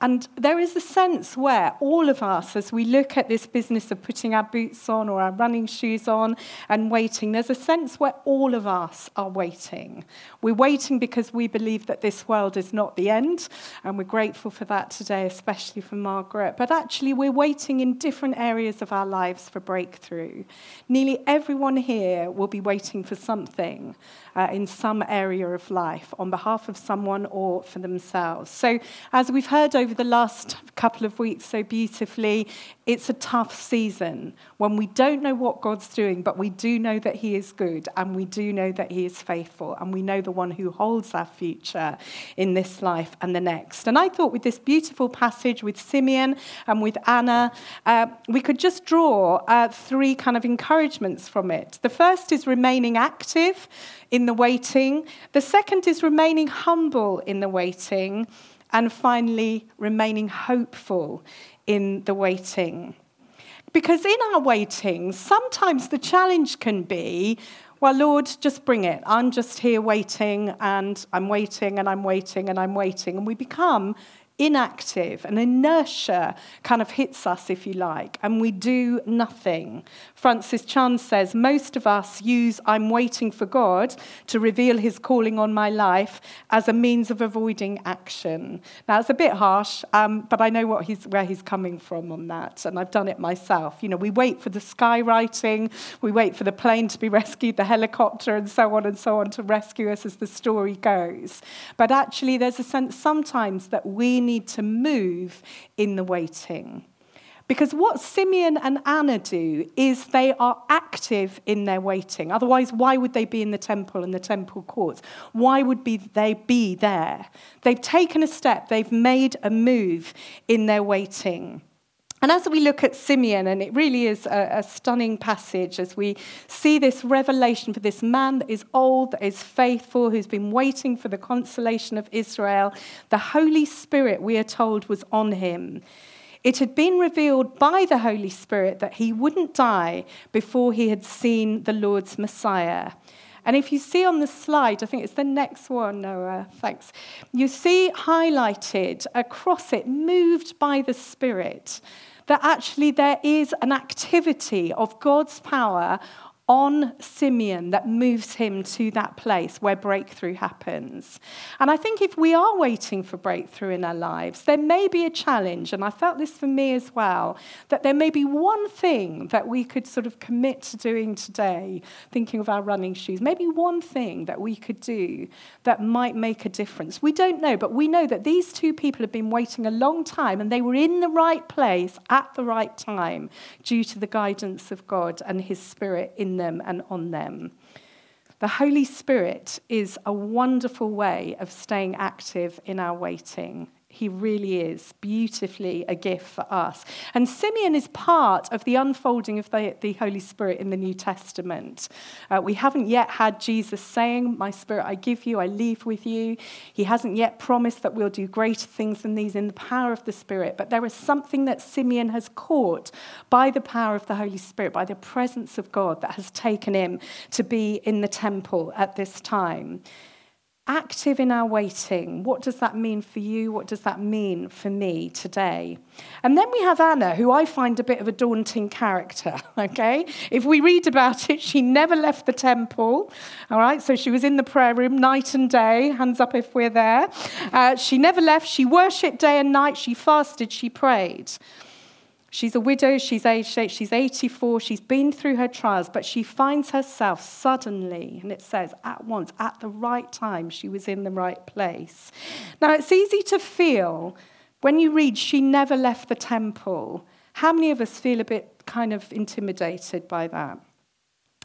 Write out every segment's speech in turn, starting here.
And there is a sense where all of us, as we look at this business of putting our boots on or our running shoes on and waiting, there's a sense where all of us are waiting. We're waiting because we believe that this world is not the end, and we're grateful for that today, especially for Margaret. But actually, we're waiting in different areas of our lives for breakthrough. Nearly everyone here will be waiting for something uh, in some area of life on behalf of someone or for themselves. So, as we've heard over the last couple of weeks so beautifully, it's a tough season when we don't know what God's doing, but we do know that He is good and we do know that He is faithful and we know the one who holds our future in this life and the next. And I thought with this beautiful passage with Simeon and with Anna, uh, we could just draw uh, three kind of encouragements from it. The first is remaining active in the waiting, the second is remaining humble in the waiting, and finally, remaining hopeful in the waiting. Because in our waiting, sometimes the challenge can be, well, Lord, just bring it. I'm just here waiting, and I'm waiting, and I'm waiting, and I'm waiting. And we become inactive, and inertia kind of hits us, if you like, and we do nothing. Francis Chan says most of us use I'm waiting for God to reveal his calling on my life as a means of avoiding action. Now, it's a bit harsh, um, but I know what he's, where he's coming from on that, and I've done it myself. You know, we wait for the skywriting, we wait for the plane to be rescued, the helicopter, and so on and so on to rescue us as the story goes. But actually, there's a sense sometimes that we need to move in the waiting. Because what Simeon and Anna do is they are active in their waiting. Otherwise, why would they be in the temple and the temple courts? Why would be they be there? They've taken a step, they've made a move in their waiting. And as we look at Simeon, and it really is a, a, stunning passage as we see this revelation for this man that is old, that is faithful, who's been waiting for the consolation of Israel, the Holy Spirit, we are told, was on him. It had been revealed by the Holy Spirit that he wouldn't die before he had seen the Lord's Messiah. And if you see on the slide, I think it's the next one, Noah, thanks. You see highlighted across it, moved by the Spirit that actually there is an activity of God's power on Simeon that moves him to that place where breakthrough happens. And I think if we are waiting for breakthrough in our lives, there may be a challenge, and I felt this for me as well, that there may be one thing that we could sort of commit to doing today, thinking of our running shoes, maybe one thing that we could do that might make a difference. We don't know, but we know that these two people have been waiting a long time and they were in the right place at the right time due to the guidance of God and His Spirit in them and on them. The Holy Spirit is a wonderful way of staying active in our waiting he really is beautifully a gift for us. And Simeon is part of the unfolding of the, the Holy Spirit in the New Testament. Uh, we haven't yet had Jesus saying, My Spirit I give you, I leave with you. He hasn't yet promised that we'll do greater things than these in the power of the Spirit. But there is something that Simeon has caught by the power of the Holy Spirit, by the presence of God that has taken him to be in the temple at this time active in our waiting. What does that mean for you? What does that mean for me today? And then we have Anna, who I find a bit of a daunting character, okay? If we read about it, she never left the temple, all right? So she was in the prayer room night and day, hands up if we're there. Uh, she never left. She worshipped day and night. She fasted. She prayed. She's a widow, she's aged eight, she's 84, she's been through her trials, but she finds herself suddenly, and it says at once, at the right time, she was in the right place. Now, it's easy to feel when you read, she never left the temple. How many of us feel a bit kind of intimidated by that?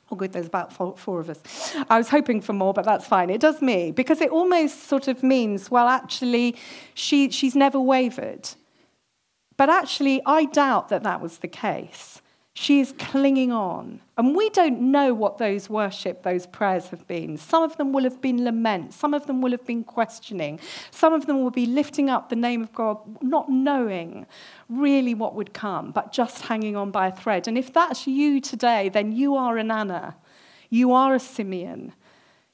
Oh, good, there's about four, four, of us. I was hoping for more, but that's fine. It does me, because it almost sort of means, well, actually, she, she's never wavered. But actually, I doubt that that was the case. She is clinging on. And we don't know what those worship, those prayers have been. Some of them will have been lament. Some of them will have been questioning. Some of them will be lifting up the name of God, not knowing really what would come, but just hanging on by a thread. And if that's you today, then you are an Anna. You are a Simeon.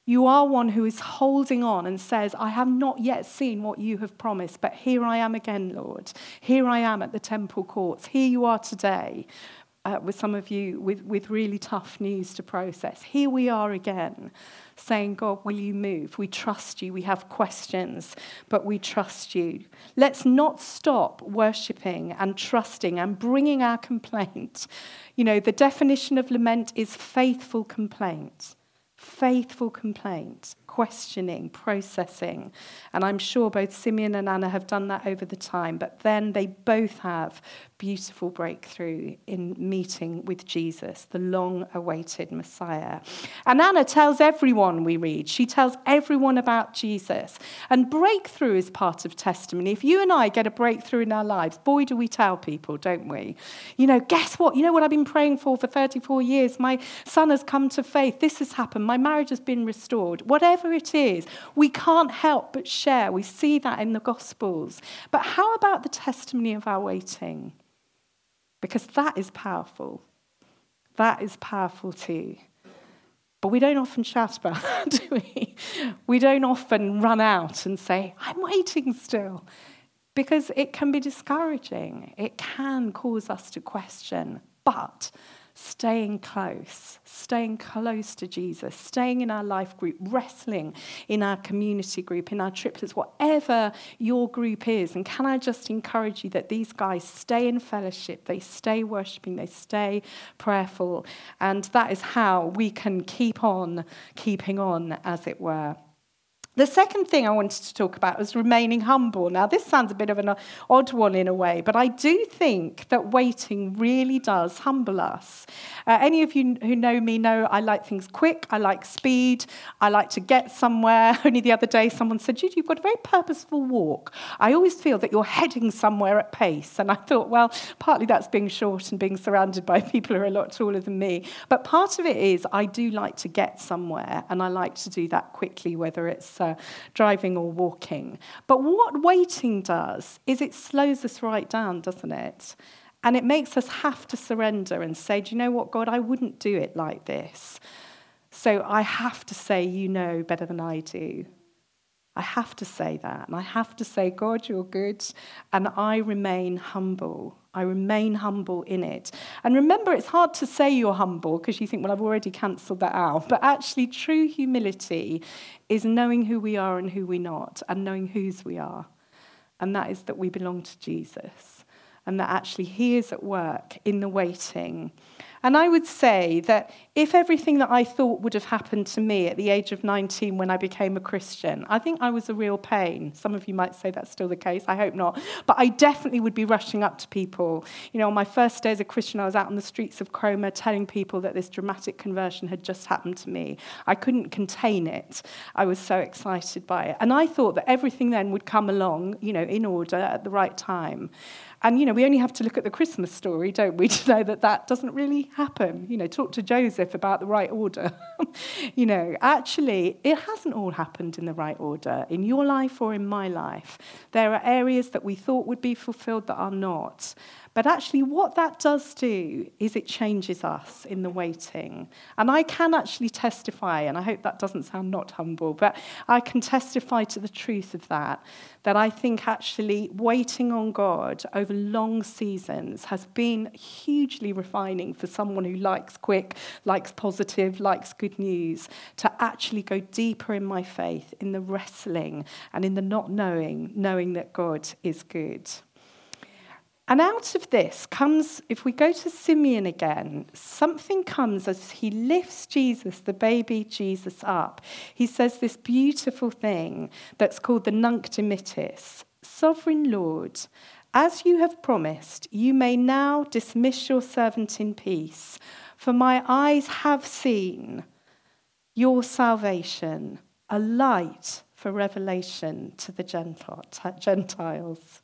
You are one who is holding on and says, I have not yet seen what you have promised, but here I am again, Lord. Here I am at the temple courts. Here you are today, uh, with some of you with, with really tough news to process. Here we are again, saying, God, will you move? We trust you. We have questions, but we trust you. Let's not stop worshipping and trusting and bringing our complaint. You know, the definition of lament is faithful complaint faithful complaint, questioning, processing. And I'm sure both Simeon and Anna have done that over the time, but then they both have beautiful breakthrough in meeting with Jesus, the long awaited Messiah. And Anna tells everyone we read, she tells everyone about Jesus. And breakthrough is part of testimony. If you and I get a breakthrough in our lives, boy, do we tell people, don't we? You know, guess what? You know what I've been praying for for 34 years? My son has come to faith. This has happened. My marriage has been restored. Whatever it is, we can't help but share. We see that in the Gospels. But how about the testimony of our waiting? Because that is powerful. That is powerful too. But we don't often shout about that, do we? We don't often run out and say, I'm waiting still, because it can be discouraging. It can cause us to question. But staying close, staying close to Jesus, staying in our life group, wrestling in our community group, in our triplets, whatever your group is. And can I just encourage you that these guys stay in fellowship, they stay worshiping, they stay prayerful. And that is how we can keep on keeping on, as it were. The second thing I wanted to talk about was remaining humble. Now, this sounds a bit of an odd one in a way, but I do think that waiting really does humble us. Uh, any of you who know me know I like things quick, I like speed, I like to get somewhere. Only the other day, someone said, Judy, you've got a very purposeful walk. I always feel that you're heading somewhere at pace. And I thought, well, partly that's being short and being surrounded by people who are a lot taller than me. But part of it is I do like to get somewhere, and I like to do that quickly, whether it's uh, driving or walking. But what waiting does is it slows us right down, doesn't it? And it makes us have to surrender and say, Do you know what, God, I wouldn't do it like this. So I have to say, You know better than I do. I have to say that. And I have to say, God, you're good. And I remain humble. I remain humble in it. And remember, it's hard to say you're humble because you think, well, I've already cancelled that out. But actually, true humility is knowing who we are and who we're not, and knowing whose we are. And that is that we belong to Jesus, and that actually He is at work in the waiting. And I would say that if everything that I thought would have happened to me at the age of 19 when I became a Christian, I think I was a real pain. Some of you might say that's still the case. I hope not. But I definitely would be rushing up to people. You know, on my first day as a Christian, I was out on the streets of Cromer telling people that this dramatic conversion had just happened to me. I couldn't contain it. I was so excited by it. And I thought that everything then would come along, you know, in order at the right time. And, you know, we only have to look at the Christmas story, don't we, to know that that doesn't really happen. You know, talk to Joseph about the right order. you know, actually, it hasn't all happened in the right order in your life or in my life. There are areas that we thought would be fulfilled that are not. But actually, what that does do is it changes us in the waiting. And I can actually testify, and I hope that doesn't sound not humble, but I can testify to the truth of that. That I think actually waiting on God over long seasons has been hugely refining for someone who likes quick, likes positive, likes good news, to actually go deeper in my faith, in the wrestling and in the not knowing, knowing that God is good. And out of this comes, if we go to Simeon again, something comes as he lifts Jesus, the baby Jesus, up. He says this beautiful thing that's called the Nunc Dimittis Sovereign Lord, as you have promised, you may now dismiss your servant in peace, for my eyes have seen your salvation, a light for revelation to the Gentiles.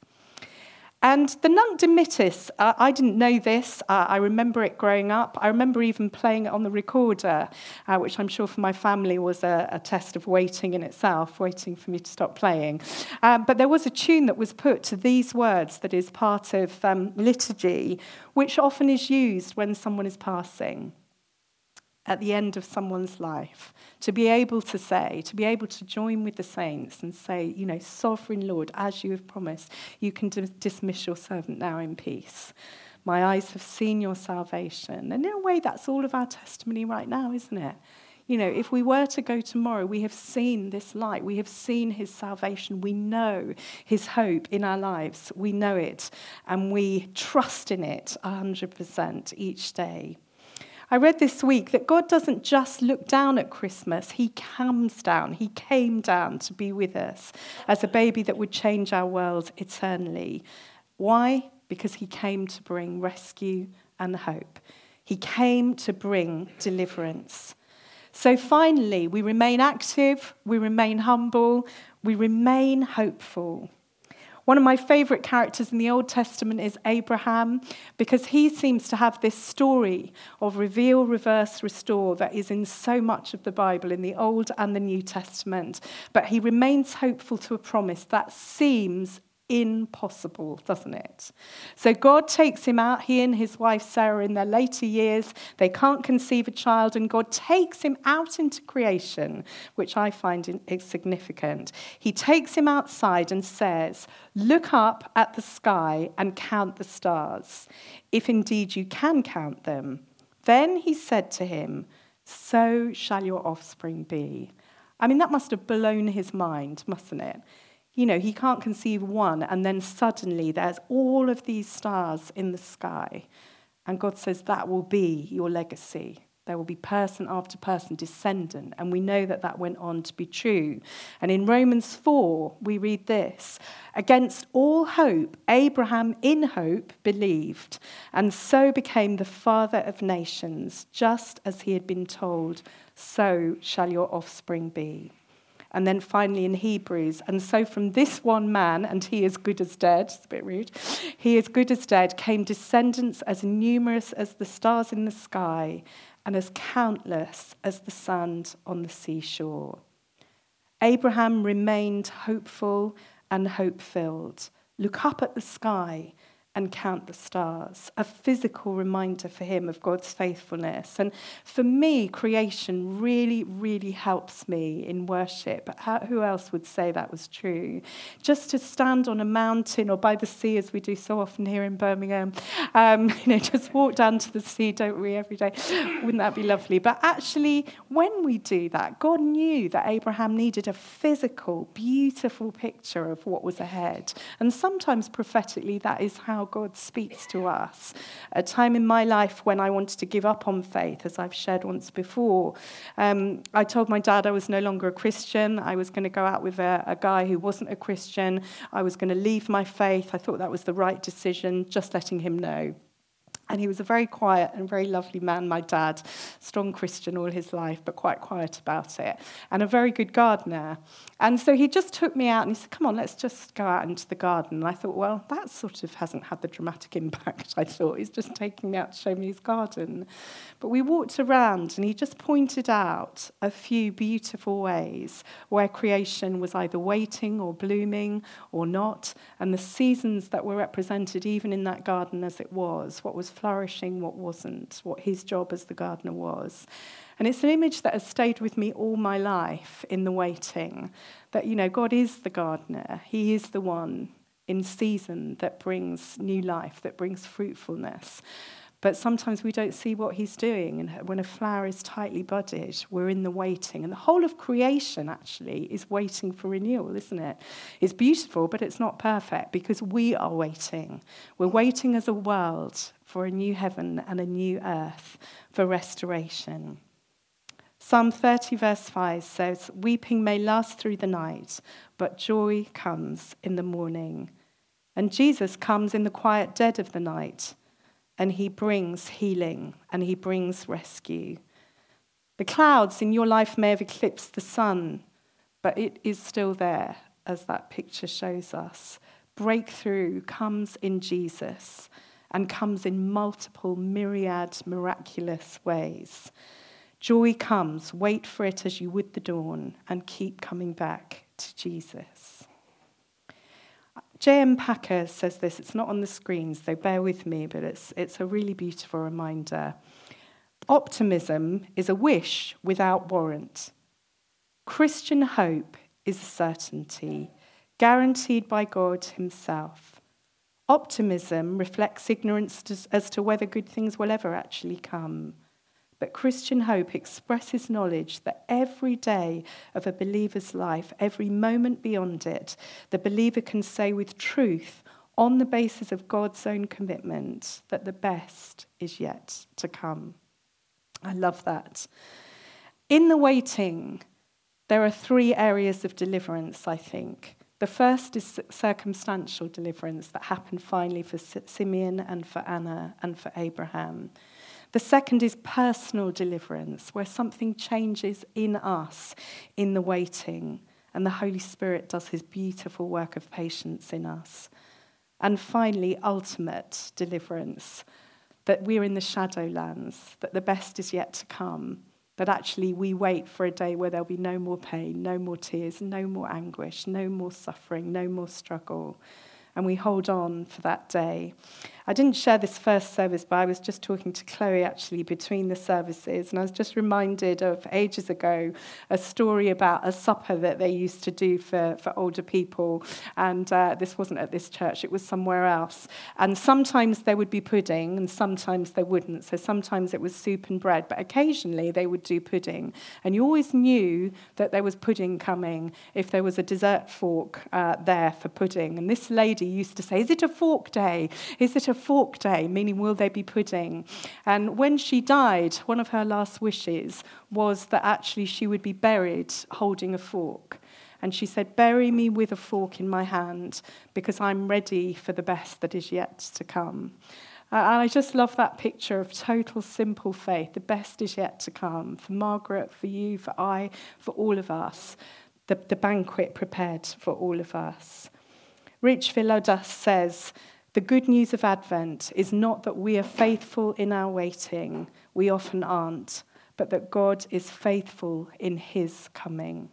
And the Nunc Dimittis, uh, I didn't know this. Uh, I remember it growing up. I remember even playing it on the recorder, uh, which I'm sure for my family was a, a, test of waiting in itself, waiting for me to stop playing. Um, but there was a tune that was put to these words that is part of um, liturgy, which often is used when someone is passing. At the end of someone's life, to be able to say, to be able to join with the saints and say, you know, Sovereign Lord, as you have promised, you can dismiss your servant now in peace. My eyes have seen your salvation. And in a way, that's all of our testimony right now, isn't it? You know, if we were to go tomorrow, we have seen this light. We have seen his salvation. We know his hope in our lives. We know it. And we trust in it 100% each day. I read this week that God doesn't just look down at Christmas, He comes down. He came down to be with us as a baby that would change our world eternally. Why? Because He came to bring rescue and hope. He came to bring deliverance. So finally, we remain active, we remain humble, we remain hopeful. One of my favorite characters in the Old Testament is Abraham because he seems to have this story of reveal, reverse, restore that is in so much of the Bible, in the Old and the New Testament. But he remains hopeful to a promise that seems impossible, doesn't it? So God takes him out, he and his wife Sarah in their later years, they can't conceive a child, and God takes him out into creation, which I find significant. He takes him outside and says, Look up at the sky and count the stars, if indeed you can count them. Then he said to him, So shall your offspring be. I mean, that must have blown his mind, mustn't it? You know, he can't conceive one, and then suddenly there's all of these stars in the sky. And God says that will be your legacy. There will be person after person, descendant. And we know that that went on to be true. And in Romans 4, we read this Against all hope, Abraham in hope believed, and so became the father of nations, just as he had been told, so shall your offspring be. And then finally in Hebrews, and so from this one man, and he is good as dead, it's a bit rude, he is good as dead, came descendants as numerous as the stars in the sky and as countless as the sand on the seashore. Abraham remained hopeful and hope filled. Look up at the sky and count the stars, a physical reminder for him of God's faithfulness. And for me, creation really, really helps me in worship. How, who else would say that was true? Just to stand on a mountain or by the sea, as we do so often here in Birmingham, um, you know, just walk down to the sea, don't we, every day? Wouldn't that be lovely? But actually, when we do that, God knew that Abraham needed a physical, beautiful picture of what was ahead. And sometimes prophetically, that is how how God speaks to us. A time in my life when I wanted to give up on faith, as I've shared once before. Um, I told my dad I was no longer a Christian. I was going to go out with a, a guy who wasn't a Christian. I was going to leave my faith. I thought that was the right decision, just letting him know. And he was a very quiet and very lovely man, my dad, strong Christian all his life, but quite quiet about it, and a very good gardener. And so he just took me out and he said, Come on, let's just go out into the garden. And I thought, Well, that sort of hasn't had the dramatic impact, I thought. He's just taking me out to show me his garden. But we walked around and he just pointed out a few beautiful ways where creation was either waiting or blooming or not, and the seasons that were represented even in that garden as it was, what was flourishing, what wasn't, what his job as the gardener was. And it's an image that has stayed with me all my life in the waiting that, you know, God is the gardener, He is the one in season that brings new life, that brings fruitfulness. But sometimes we don't see what he's doing. And when a flower is tightly budded, we're in the waiting. And the whole of creation actually is waiting for renewal, isn't it? It's beautiful, but it's not perfect because we are waiting. We're waiting as a world for a new heaven and a new earth, for restoration. Psalm 30, verse 5 says, Weeping may last through the night, but joy comes in the morning. And Jesus comes in the quiet dead of the night and he brings healing and he brings rescue. The clouds in your life may have eclipsed the sun, but it is still there, as that picture shows us. Breakthrough comes in Jesus and comes in multiple, myriad, miraculous ways. Joy comes, wait for it as you would the dawn, and keep coming back to Jesus. J.M. Packer says this. It's not on the screen, so bear with me, but it's, it's a really beautiful reminder. Optimism is a wish without warrant. Christian hope is a certainty, guaranteed by God Himself. Optimism reflects ignorance as to whether good things will ever actually come. But Christian hope expresses knowledge that every day of a believer's life, every moment beyond it, the believer can say with truth, on the basis of God's own commitment, that the best is yet to come. I love that. In the waiting, there are three areas of deliverance, I think. The first is circumstantial deliverance that happened finally for Simeon and for Anna and for Abraham. The second is personal deliverance, where something changes in us in the waiting, and the Holy Spirit does his beautiful work of patience in us. And finally, ultimate deliverance, that we're in the shadowlands, that the best is yet to come, that actually we wait for a day where there'll be no more pain, no more tears, no more anguish, no more suffering, no more struggle. And we hold on for that day. I didn't share this first service, but I was just talking to Chloe actually between the services, and I was just reminded of ages ago a story about a supper that they used to do for, for older people. And uh, this wasn't at this church, it was somewhere else. And sometimes there would be pudding, and sometimes there wouldn't. So sometimes it was soup and bread, but occasionally they would do pudding. And you always knew that there was pudding coming if there was a dessert fork uh, there for pudding. And this lady used to say, Is it a fork day? Is it a fork day, meaning will there be pudding? And when she died, one of her last wishes was that actually she would be buried holding a fork. And she said, Bury me with a fork in my hand because I'm ready for the best that is yet to come. Uh, and I just love that picture of total simple faith. The best is yet to come for Margaret, for you, for I, for all of us. The, the banquet prepared for all of us. Rich Villodas says, the good news of Advent is not that we are faithful in our waiting, we often aren't, but that God is faithful in his coming.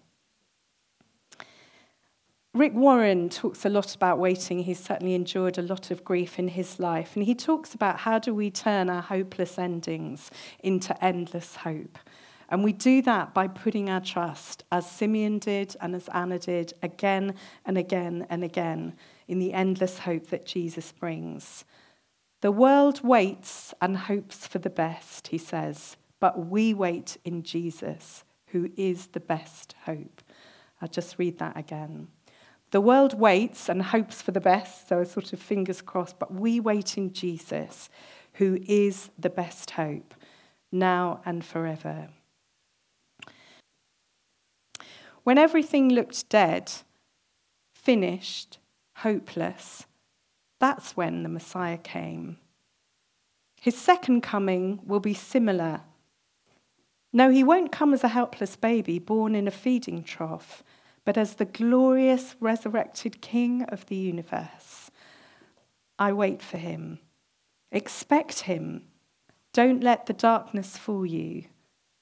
Rick Warren talks a lot about waiting. He's certainly endured a lot of grief in his life. And he talks about how do we turn our hopeless endings into endless hope. And we do that by putting our trust, as Simeon did and as Anna did, again and again and again, in the endless hope that Jesus brings. The world waits and hopes for the best, he says, but we wait in Jesus, who is the best hope. I'll just read that again. The world waits and hopes for the best, so sort of fingers crossed, but we wait in Jesus, who is the best hope, now and forever. When everything looked dead, finished, hopeless, that's when the Messiah came. His second coming will be similar. No, he won't come as a helpless baby born in a feeding trough, but as the glorious resurrected King of the universe. I wait for him. Expect him. Don't let the darkness fool you,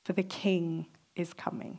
for the King is coming.